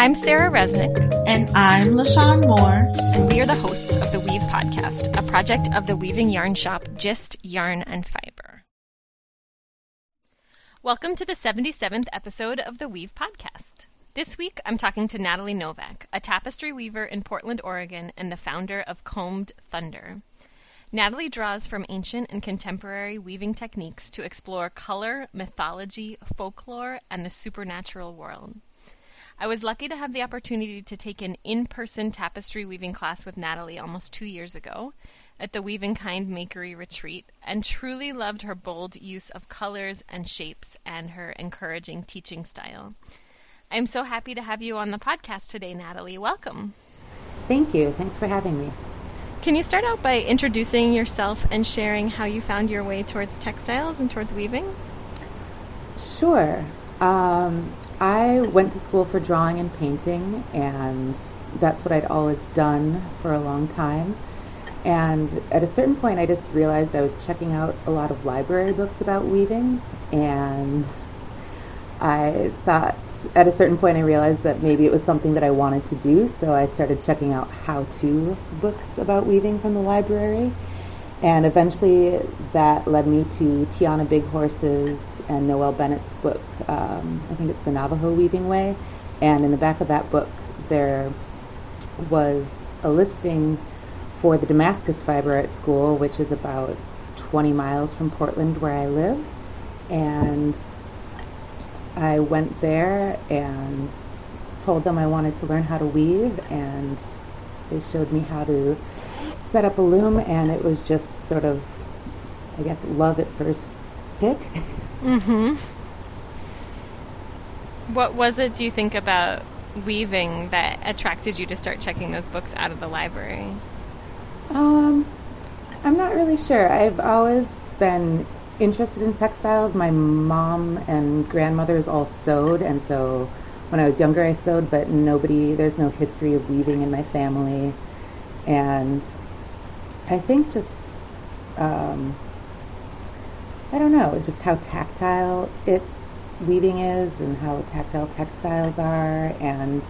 I'm Sarah Resnick. And I'm LaShawn Moore. And we are the hosts of the Weave Podcast, a project of the weaving yarn shop Gist Yarn and Fiber. Welcome to the 77th episode of the Weave Podcast. This week, I'm talking to Natalie Novak, a tapestry weaver in Portland, Oregon, and the founder of Combed Thunder. Natalie draws from ancient and contemporary weaving techniques to explore color, mythology, folklore, and the supernatural world. I was lucky to have the opportunity to take an in person tapestry weaving class with Natalie almost two years ago at the Weave and Kind Makery Retreat and truly loved her bold use of colors and shapes and her encouraging teaching style. I'm so happy to have you on the podcast today, Natalie. Welcome. Thank you. Thanks for having me. Can you start out by introducing yourself and sharing how you found your way towards textiles and towards weaving? Sure. Um, I went to school for drawing and painting, and that's what I'd always done for a long time. And at a certain point, I just realized I was checking out a lot of library books about weaving, and I thought at a certain point I realized that maybe it was something that I wanted to do, so I started checking out how to books about weaving from the library. And eventually that led me to Tiana Bighorse's and Noel Bennett's book. Um, I think it's The Navajo Weaving Way. And in the back of that book, there was a listing for the Damascus Fiber Art School, which is about 20 miles from Portland, where I live. And I went there and told them I wanted to learn how to weave, and they showed me how to set up a loom, and it was just sort of, I guess, love at first pick. Mm-hmm. What was it, do you think, about weaving that attracted you to start checking those books out of the library? Um, I'm not really sure. I've always been interested in textiles. My mom and grandmothers all sewed, and so when I was younger, I sewed, but nobody, there's no history of weaving in my family. And I think just, um, I don't know, just how tactile it weaving is and how tactile textiles are. And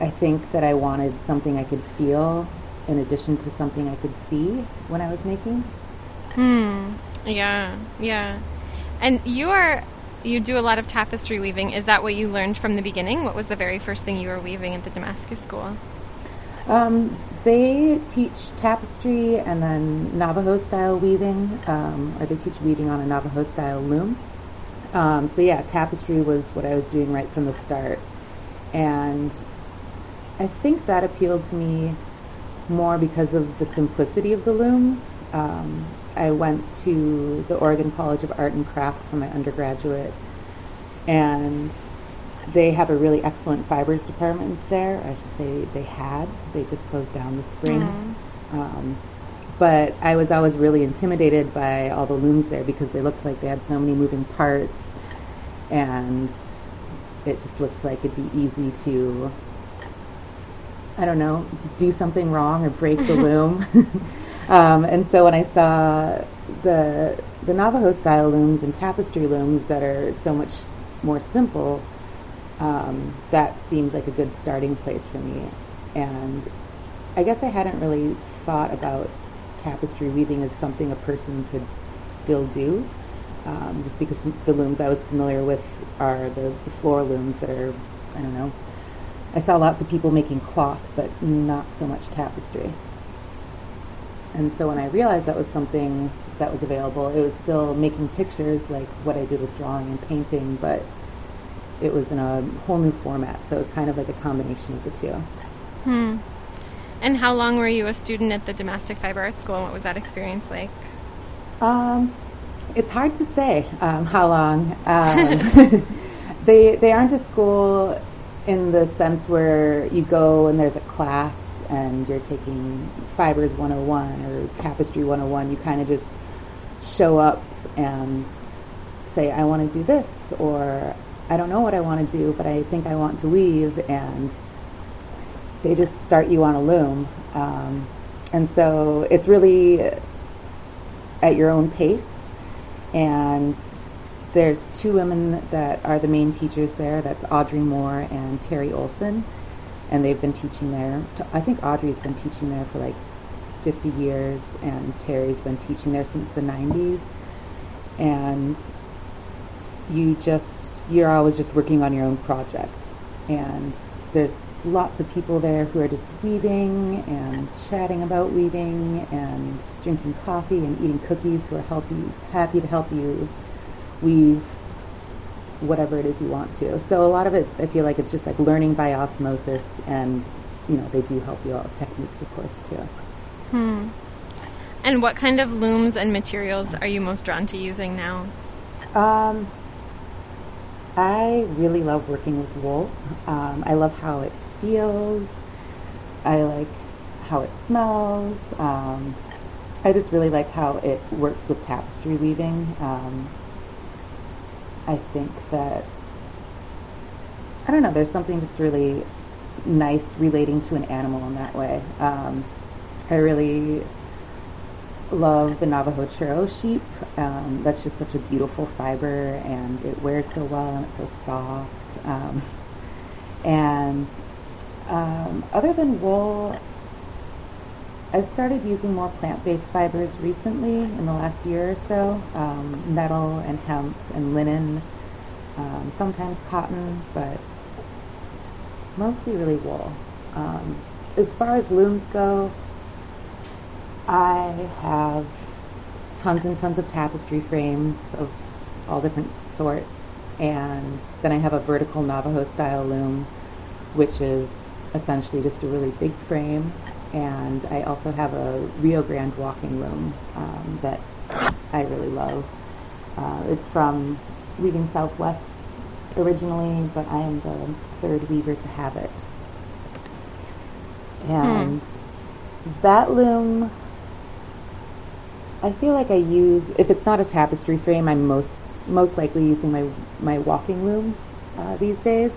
I think that I wanted something I could feel in addition to something I could see when I was making. Hmm. Yeah. Yeah. And you are you do a lot of tapestry weaving. Is that what you learned from the beginning? What was the very first thing you were weaving at the Damascus school? Um, they teach tapestry and then Navajo style weaving, um, or they teach weaving on a Navajo style loom. Um, so yeah, tapestry was what I was doing right from the start, and I think that appealed to me more because of the simplicity of the looms. Um, I went to the Oregon College of Art and Craft for my undergraduate, and they have a really excellent fibers department there. I should say they had. They just closed down this spring. Mm. Um, but I was always really intimidated by all the looms there because they looked like they had so many moving parts, and it just looked like it'd be easy to, I don't know, do something wrong or break the loom. um, and so when I saw the the Navajo style looms and tapestry looms that are so much more simple, um, that seemed like a good starting place for me. And I guess I hadn't really thought about tapestry weaving as something a person could still do, um, just because the looms I was familiar with are the, the floor looms that are, I don't know. I saw lots of people making cloth, but not so much tapestry. And so when I realized that was something that was available, it was still making pictures like what I did with drawing and painting, but it was in a whole new format. So it was kind of like a combination of the two. Hmm. And how long were you a student at the Damascus Fiber Arts School, and what was that experience like? Um, it's hard to say um, how long. Um, they they aren't a school in the sense where you go and there's a class and you're taking fibers 101 or tapestry 101. You kind of just show up and say, I want to do this, or I don't know what I want to do, but I think I want to weave, and they just start you on a loom. Um, and so it's really at your own pace, and there's two women that are the main teachers there. That's Audrey Moore and Terry Olson, and they've been teaching there. I think Audrey's been teaching there for like 50 years, and Terry's been teaching there since the 90s. And you just you're always just working on your own project, and there's lots of people there who are just weaving and chatting about weaving and drinking coffee and eating cookies who are help you, happy to help you weave whatever it is you want to. So a lot of it, I feel like it's just like learning by osmosis, and you know they do help you out with techniques, of course, too. Hmm. And what kind of looms and materials are you most drawn to using now? Um, I really love working with wool. Um, I love how it feels. I like how it smells. Um, I just really like how it works with tapestry weaving. Um, I think that I don't know. There's something just really nice relating to an animal in that way. Um, I really love the Navajo Churro sheep. Um, that's just such a beautiful fiber, and it wears so well, and it's so soft. Um, and um, other than wool, I've started using more plant-based fibers recently in the last year or so. Um, nettle and hemp and linen, um, sometimes cotton, but mostly really wool. Um, as far as looms go, I have tons and tons of tapestry frames of all different sorts, and then I have a vertical Navajo style loom, which is essentially just a really big frame. And I also have a Rio Grande walking loom um, that I really love. Uh, it's from Weaving Southwest originally, but I am the third weaver to have it. And that loom I feel like I use if it's not a tapestry frame, I'm most most likely using my my walking loom uh, these days.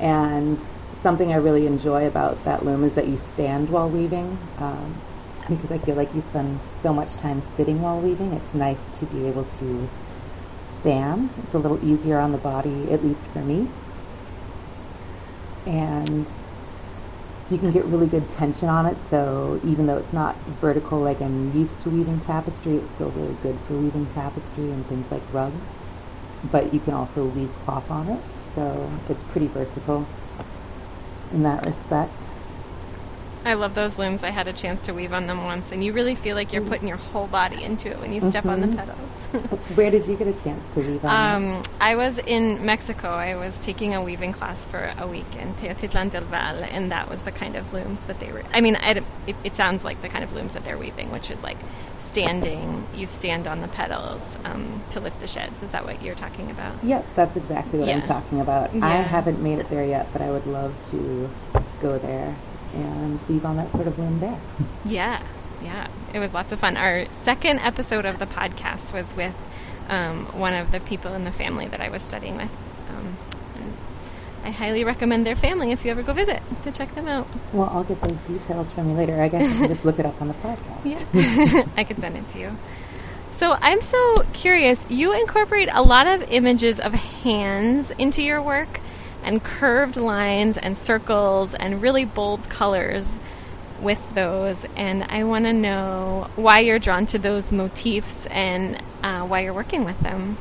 And something I really enjoy about that loom is that you stand while weaving, um, because I feel like you spend so much time sitting while weaving. It's nice to be able to stand. It's a little easier on the body, at least for me. And you can get really good tension on it. So even though it's not vertical like I'm used to weaving tapestry, it's still really good for weaving tapestry and things like rugs. But you can also weave cloth on it, so it's pretty versatile in that respect. I love those looms. I had a chance to weave on them once, and you really feel like you're putting your whole body into it when you step on the Mhm. pedals. Where did you get a chance to weave on? Um, I was in Mexico. I was taking a weaving class for a week in Teotitlan del Valle, and that was the kind of looms that they were. I mean, I it, it sounds like the kind of looms that they're weaving, which is like standing. You stand on the pedals um, to lift the sheds. Is that what you're talking about? Yep, that's exactly what I'm talking about. I haven't made it there yet, but I would love to go there and leave on that sort of loom there. Yeah, yeah. It was lots of fun. Our second episode of the podcast was with um, one of the people in the family that I was studying with. Um, I highly recommend their family if you ever go visit to check them out. Well, I'll get those details from you later. I guess you can just look it up on the podcast. Yeah, I could send it to you. So I'm so curious. You incorporate a lot of images of hands into your work, and curved lines and circles and really bold colors with those. And I want to know why you're drawn to those motifs and uh, why you're working with them.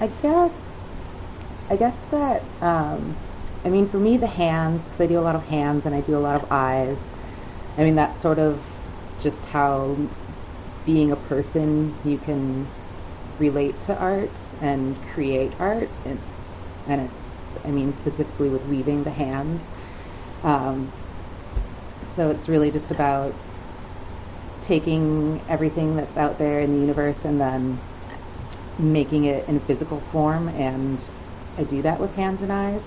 I guess, I guess that, um, I mean, for me, the hands, because I do a lot of hands and I do a lot of eyes. I mean, that's sort of just how being a person you can relate to art and create art. It's and it's, I mean, specifically with weaving the hands. Um, so it's really just about taking everything that's out there in the universe and then making it in a physical form and I do that with hands and eyes.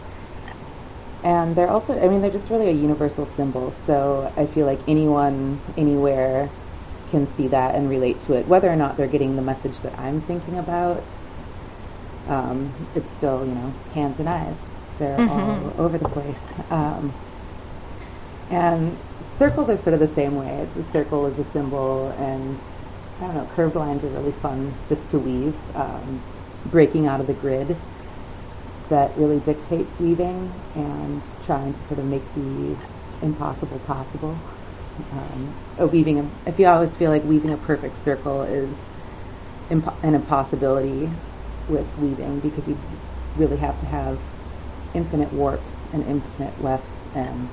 And they're also I mean they're just really a universal symbol. So I feel like anyone anywhere can see that and relate to it whether or not they're getting the message that I'm thinking about. Um, it's still, you know, hands and eyes. They're all over the place. Um, and circles are sort of the same way. It's a circle is a symbol, and I don't know, curved lines are really fun just to weave. Um, breaking out of the grid that really dictates weaving and trying to sort of make the impossible possible. Um, a weaving, a, if you always feel like weaving a perfect circle is impo- an impossibility with weaving because you really have to have infinite warps and infinite wefts, and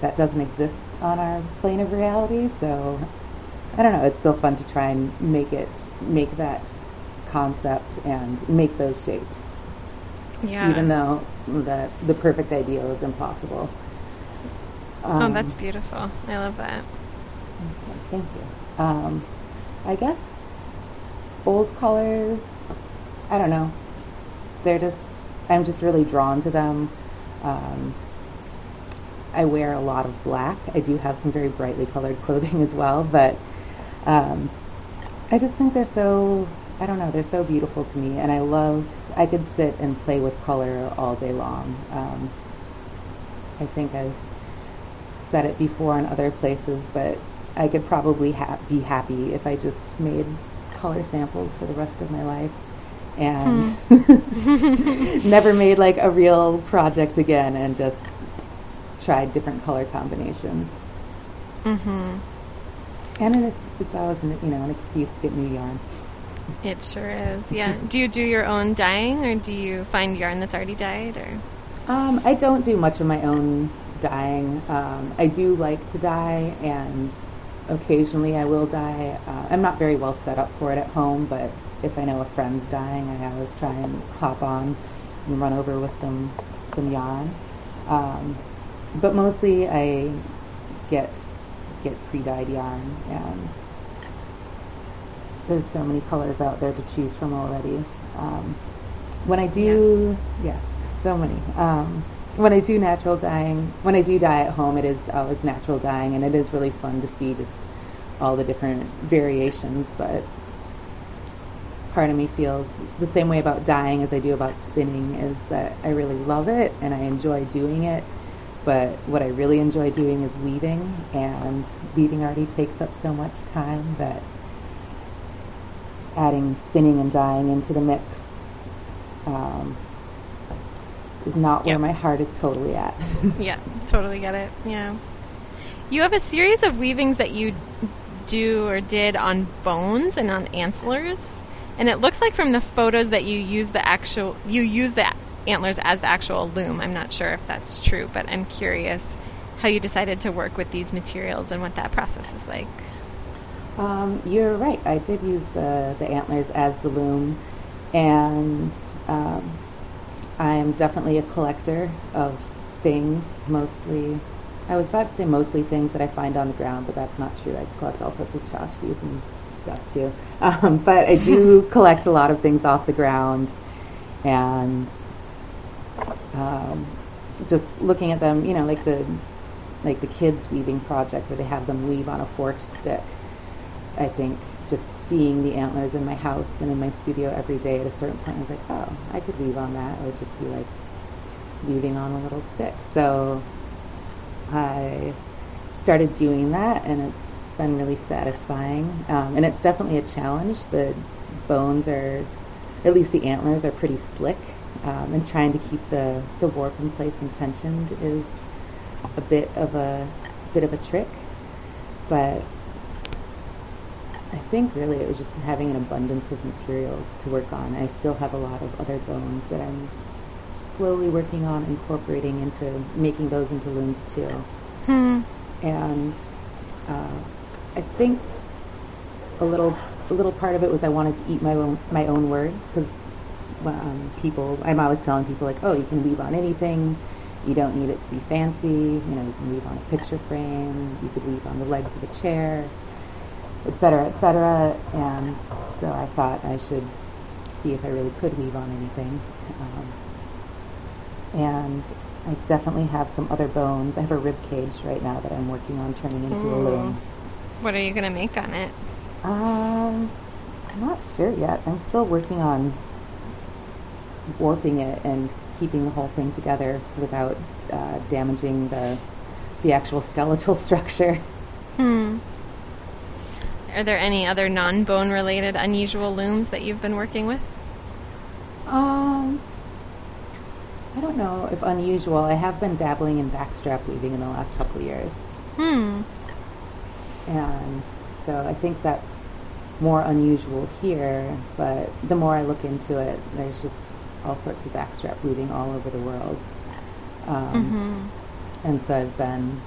that doesn't exist on our plane of reality. So I don't know. It's still fun to try and make it make that concept and make those shapes. Yeah. Even though the the perfect ideal is impossible. Oh, Um, that's beautiful. I love that. Okay, thank you. Um, I guess old colors. I don't know. They're just. I'm just really drawn to them. Um, I wear a lot of black. I do have some very brightly colored clothing as well, but um, I just think they're so. I don't know. They're so beautiful to me, and I love. I could sit and play with color all day long. Um, I think I've said it before in other places, but I could probably ha- be happy if I just made color samples for the rest of my life and never made like a real project again and just tried different color combinations. Mm-hmm. And it is, it's always an, you know an excuse to get new yarn. It sure is. Yeah. do you do your own dyeing, or do you find yarn that's already dyed, or? Um, I don't do much of my own dyeing. Um, I do like to dye, and occasionally I will dye. Uh, I'm not very well set up for it at home, but if I know a friend's dyeing, I always try and hop on and run over with some some yarn. Um, but mostly I get get pre-dyed yarn, and there's so many colors out there to choose from already. Um, when I do, yes, so many. Um, when I do natural dyeing, when I do dye at home, it is always natural dyeing, and it is really fun to see just all the different variations. But part of me feels the same way about dyeing as I do about spinning is that I really love it and I enjoy doing it. But what I really enjoy doing is weaving, and weaving already takes up so much time that adding spinning and dyeing into the mix um, is not where my heart is totally at. Yeah, totally get it. Yeah. You have a series of weavings that you do or did on bones and on antlers, and it looks like from the photos that you use the actual you use the antlers as the actual loom. I'm not sure if that's true, but I'm curious how you decided to work with these materials and what that process is like. Um, you're right. I did use the, the antlers as the loom, and um, I'm definitely a collector of things. Mostly, I was about to say mostly things that I find on the ground, but that's not true. I collect all sorts of tchotchkes and stuff too. Um, but I do collect a lot of things off the ground, and um, just looking at them, you know, like the like the kids weaving project where they have them weave on a forked stick. I think just seeing the antlers in my house and in my studio every day at a certain point, I was like, oh, I could weave on that. It would just be like weaving on a little stick. So I started doing that, and it's been really satisfying. Um, and it's definitely a challenge. The bones are, at least the antlers, are pretty slick, um, and trying to keep the, the warp in place and tensioned is a bit of a bit of a trick. But I think really it was just having an abundance of materials to work on. I still have a lot of other bones that I'm slowly working on incorporating into making those into looms too. Hmm. And uh, I think a little a little part of it was I wanted to eat my own my own words because um, people I'm always telling people like oh you can weave on anything you don't need it to be fancy you know you can weave on a picture frame you could weave on the legs of a chair etc etc and so I thought I should see if I really could weave on anything um, and I definitely have some other bones I have a rib cage right now that I'm working on turning into a loom What are you going to make on it? um, I'm not sure yet. I'm still working on warping it and keeping the whole thing together without uh, damaging the the actual skeletal structure. Hmm. Are there any other non bone related unusual looms that you've been working with? Um, I don't know if unusual. I have been dabbling in backstrap weaving in the last couple of years. Hmm. And so I think that's more unusual here, but the more I look into it, there's just all sorts of backstrap weaving all over the world. Um, hmm And so I've been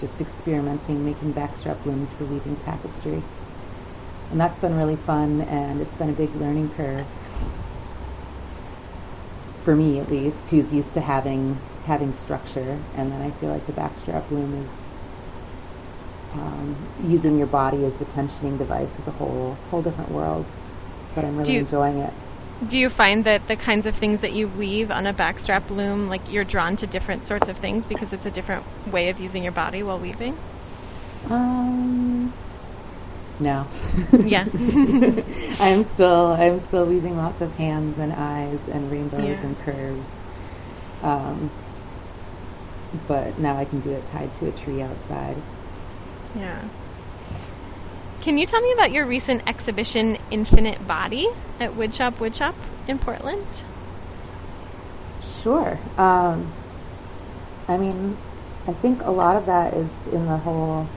just experimenting, making backstrap looms for weaving tapestry. And that's been really fun, and it's been a big learning curve for me, at least, who's used to having having structure. And then I feel like the backstrap loom is um, using your body as the tensioning device is a whole whole different world. But I'm really you- enjoying it. Do you find that the kinds of things that you weave on a backstrap loom, like you're drawn to different sorts of things because it's a different way of using your body while weaving? Um, no. Yeah. I'm still I'm still weaving lots of hands and eyes and rainbows Yeah. and curves. Um, but now I can do it tied to a tree outside. Yeah. Can you tell me about your recent exhibition, Infinite Body, at Woodshop Woodshop in Portland? Sure. Um, I mean, I think a lot of that is in the whole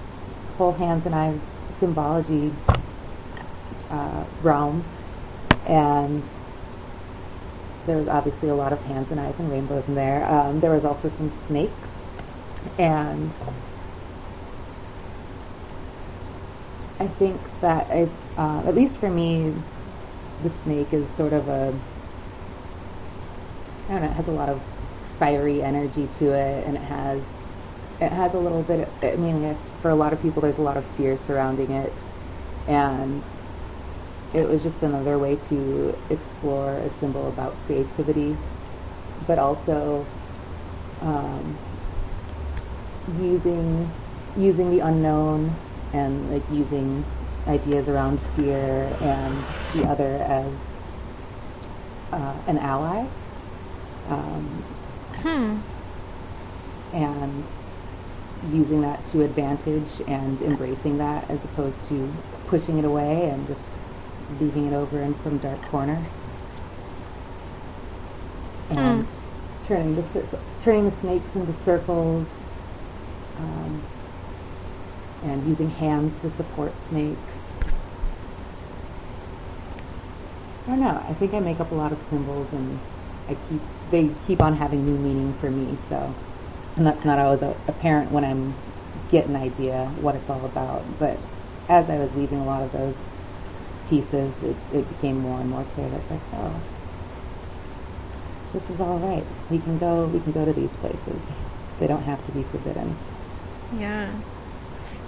whole hands and eyes symbology uh, realm, and there was obviously a lot of hands and eyes and rainbows in there. Um, there was also some snakes, and I think that uh, at least for me, the snake is sort of a I don't know, it has a lot of fiery energy to it, and it has it has a little bit. Of, I mean, I guess for a lot of people, there's a lot of fear surrounding it, and it was just another way to explore a symbol about creativity, but also um, using using the unknown and like using ideas around fear and the other as uh, an ally um, Hmm. and using that to advantage and embracing that as opposed to pushing it away and just leaving it over in some dark corner and turning the cir- turning the snakes into circles um, and using hands to support snakes. I don't know. I think I make up a lot of symbols, and I keep they keep on having new meaning for me. So, and that's not always apparent when I'm get an idea what it's all about. But as I was weaving a lot of those pieces, it, it became more and more clear. That's like, oh, this is all right. We can go. We can go to these places. They don't have to be forbidden. Yeah.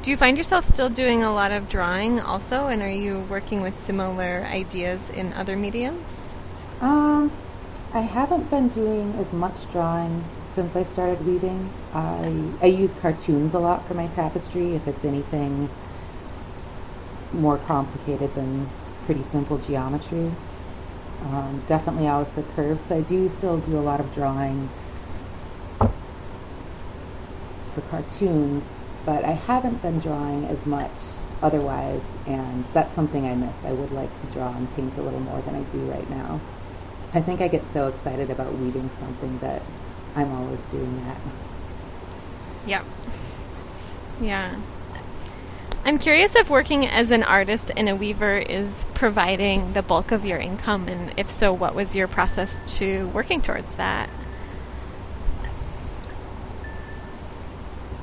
Do you find yourself still doing a lot of drawing also, and are you working with similar ideas in other mediums? Um, I haven't been doing as much drawing since I started weaving. I I use cartoons a lot for my tapestry. If it's anything more complicated than pretty simple geometry, um, definitely always for curves. I do still do a lot of drawing for cartoons, but I haven't been drawing as much otherwise, and that's something I miss. I would like to draw and paint a little more than I do right now. I think I get so excited about weaving something that I'm always doing that. Yep. Yeah. I'm curious if working as an artist and a weaver is providing the bulk of your income, and if so, what was your process to working towards that?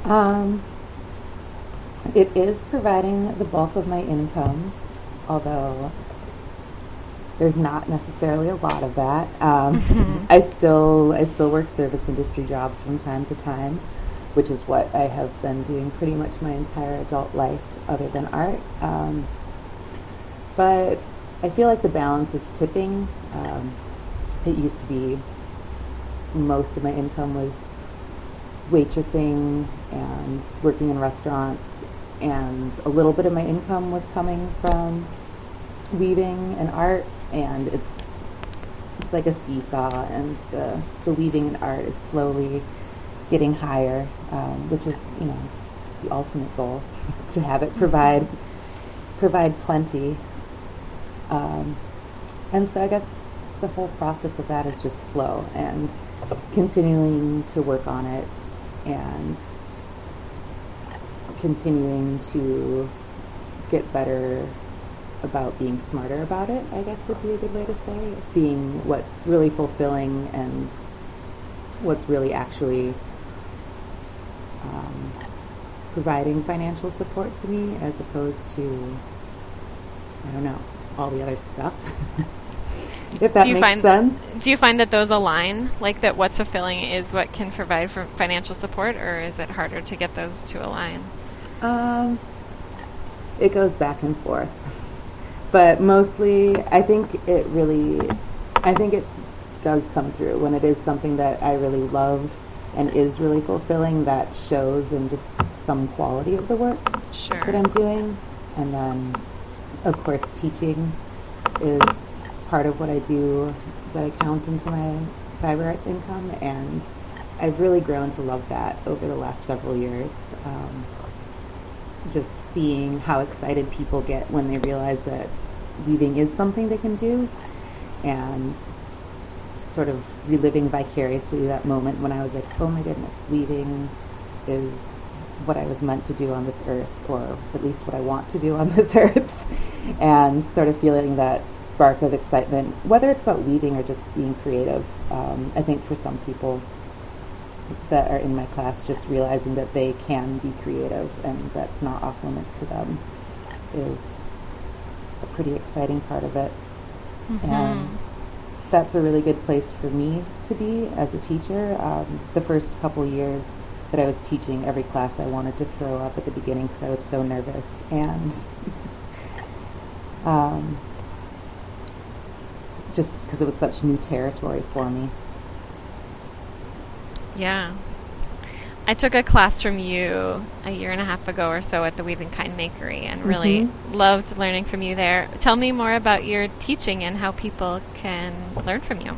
Um, it is providing the bulk of my income, although there's not necessarily a lot of that. Um, I still I still work service industry jobs from time to time, which is what I have been doing pretty much my entire adult life, other than art. Um, but I feel like the balance is tipping. Um, it used to be most of my income was waitressing and working in restaurants, and a little bit of my income was coming from weaving and art, and it's it's like a seesaw, and the the weaving and art is slowly getting higher, um, which is you know the ultimate goal to have it provide provide plenty. Um, and so I guess the whole process of that is just slow and continuing to work on it and continuing to get better about being smarter about it, I guess would be a good way to say. Seeing what's really fulfilling and what's really actually um, providing financial support to me as opposed to, I don't know, all the other stuff. if that do you makes find sense. do you find that those align like that what's fulfilling is what can provide for financial support or is it harder to get those to align Um, it goes back and forth, but mostly I think it really, I think it does come through when it is something that I really love and is really fulfilling. That shows in just some quality of the work sure that I'm doing, and then of course teaching is part of what I do that I count into my fiber arts income, and I've really grown to love that over the last several years. Um, just seeing how excited people get when they realize that weaving is something they can do, and sort of reliving vicariously that moment when I was like, oh my goodness, weaving is what I was meant to do on this earth, or at least what I want to do on this earth, and sort of feeling that spark of excitement, whether it's about weaving or just being creative. Um, I think for some people that are in my class, just realizing that they can be creative and that's not off limits to them is pretty exciting part of it. And that's a really good place for me to be as a teacher. Um, the first couple years that I was teaching every class, I wanted to throw up at the beginning because I was so nervous and um, just because it was such new territory for me. yeah i took a class from you a year and a half ago or so at the weaving kind makery and really Mhm. loved learning from you there tell me more about your teaching and how people can learn from you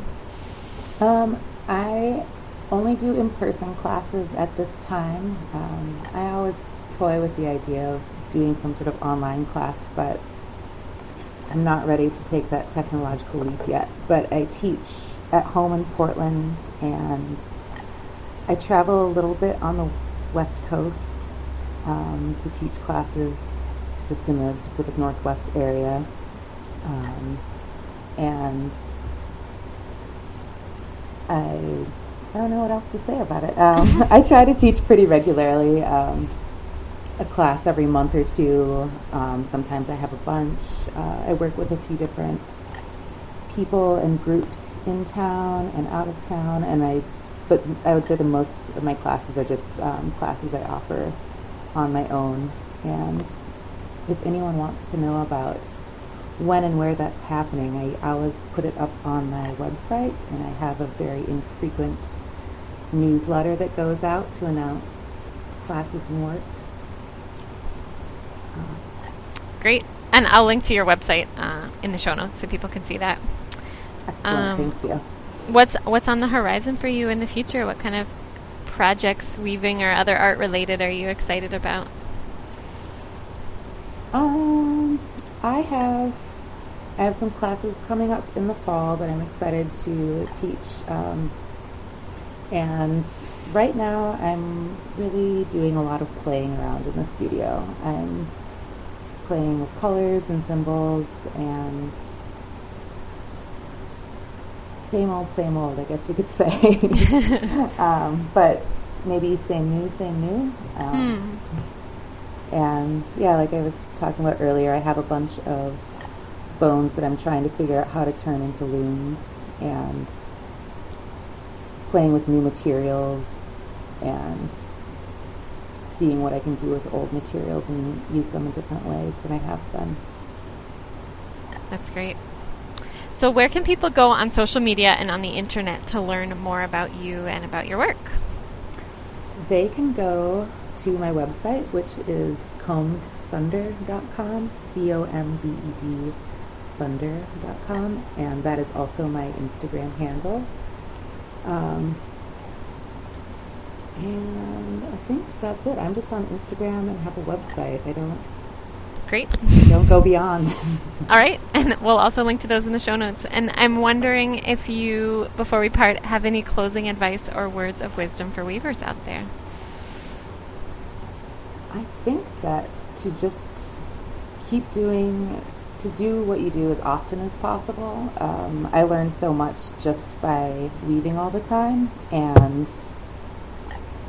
Um, I only do in-person classes at this time. Um, I always toy with the idea of doing some sort of online class, but I'm not ready to take that technological leap yet. But I teach at home in Portland, and I travel a little bit on the West Coast um, to teach classes just in the Pacific Northwest area. Um, and I I don't know what else to say about it. Um, I try to teach pretty regularly, um, a class every month or two. Um, sometimes I have a bunch. Uh, I work with a few different people and groups in town and out of town, and I. But I would say the most of my classes are just um, classes I offer on my own. And if anyone wants to know about when and where that's happening, I always put it up on my website, and I have a very infrequent newsletter that goes out to announce classes and work. Uh, great and i'll link to your website uh, in the show notes so people can see that excellent, Um, thank you. What's what's on the horizon for you in the future? What kind of projects, weaving or other art related, are you excited about? Um, I have I have some classes coming up in the fall that I'm excited to teach. Um, and right now, I'm really doing a lot of playing around in the studio. I'm playing with colors and symbols and same old, same old, I guess you could say. um, but maybe same new, same new. Um, and yeah, like I was talking about earlier, I have a bunch of bones that I'm trying to figure out how to turn into looms and playing with new materials and seeing what I can do with old materials and use them in different ways than I have been. That's great. So, where can people go on social media and on the internet to learn more about you and about your work? They can go to my website, which is combedthunder.com, C O M B E D thunder.com, and that is also my Instagram handle. Um, and I think that's it. I'm just on Instagram and have a website. I don't. Great. Don't go beyond. All right, and we'll also link to those in the show notes. And I'm wondering if you, before we part, have any closing advice or words of wisdom for weavers out there. I think that to just keep doing, to do what you do as often as possible. Um, I learned so much just by weaving all the time and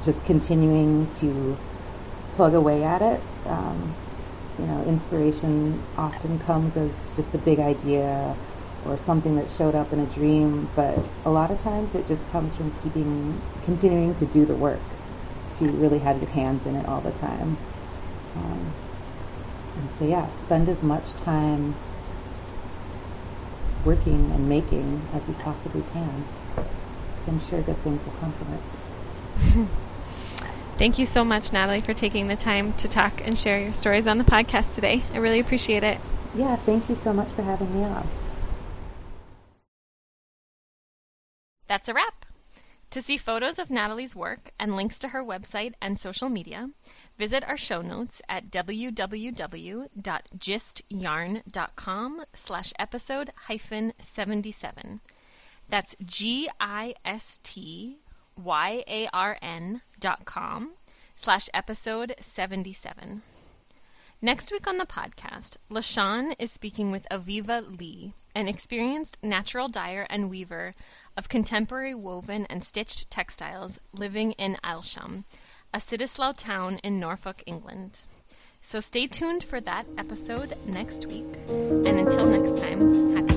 just continuing to plug away at it. Um, you know, inspiration often comes as just a big idea or something that showed up in a dream, but a lot of times it just comes from keeping, continuing to do the work, to really have your hands in it all the time. Um, and so, yeah, spend as much time working and making as you possibly can, because I'm sure good things will come from it. Thank you so much, Natalie, for taking the time to talk and share your stories on the podcast today. I really appreciate it. Yeah, thank you so much for having me on. That's a wrap. To see photos of Natalie's work and links to her website and social media, visit our show notes at www.gistyarn.com slash episode hyphen 77. That's G-I-S-T Y-A-R-N dot com slash episode 77. Next week on the podcast, LaShawn is speaking with Aviva Lee, an experienced natural dyer and weaver of contemporary woven and stitched textiles living in Aylsham, a Cittaslow town in Norfolk, England. So stay tuned for that episode next week. And until next time, happy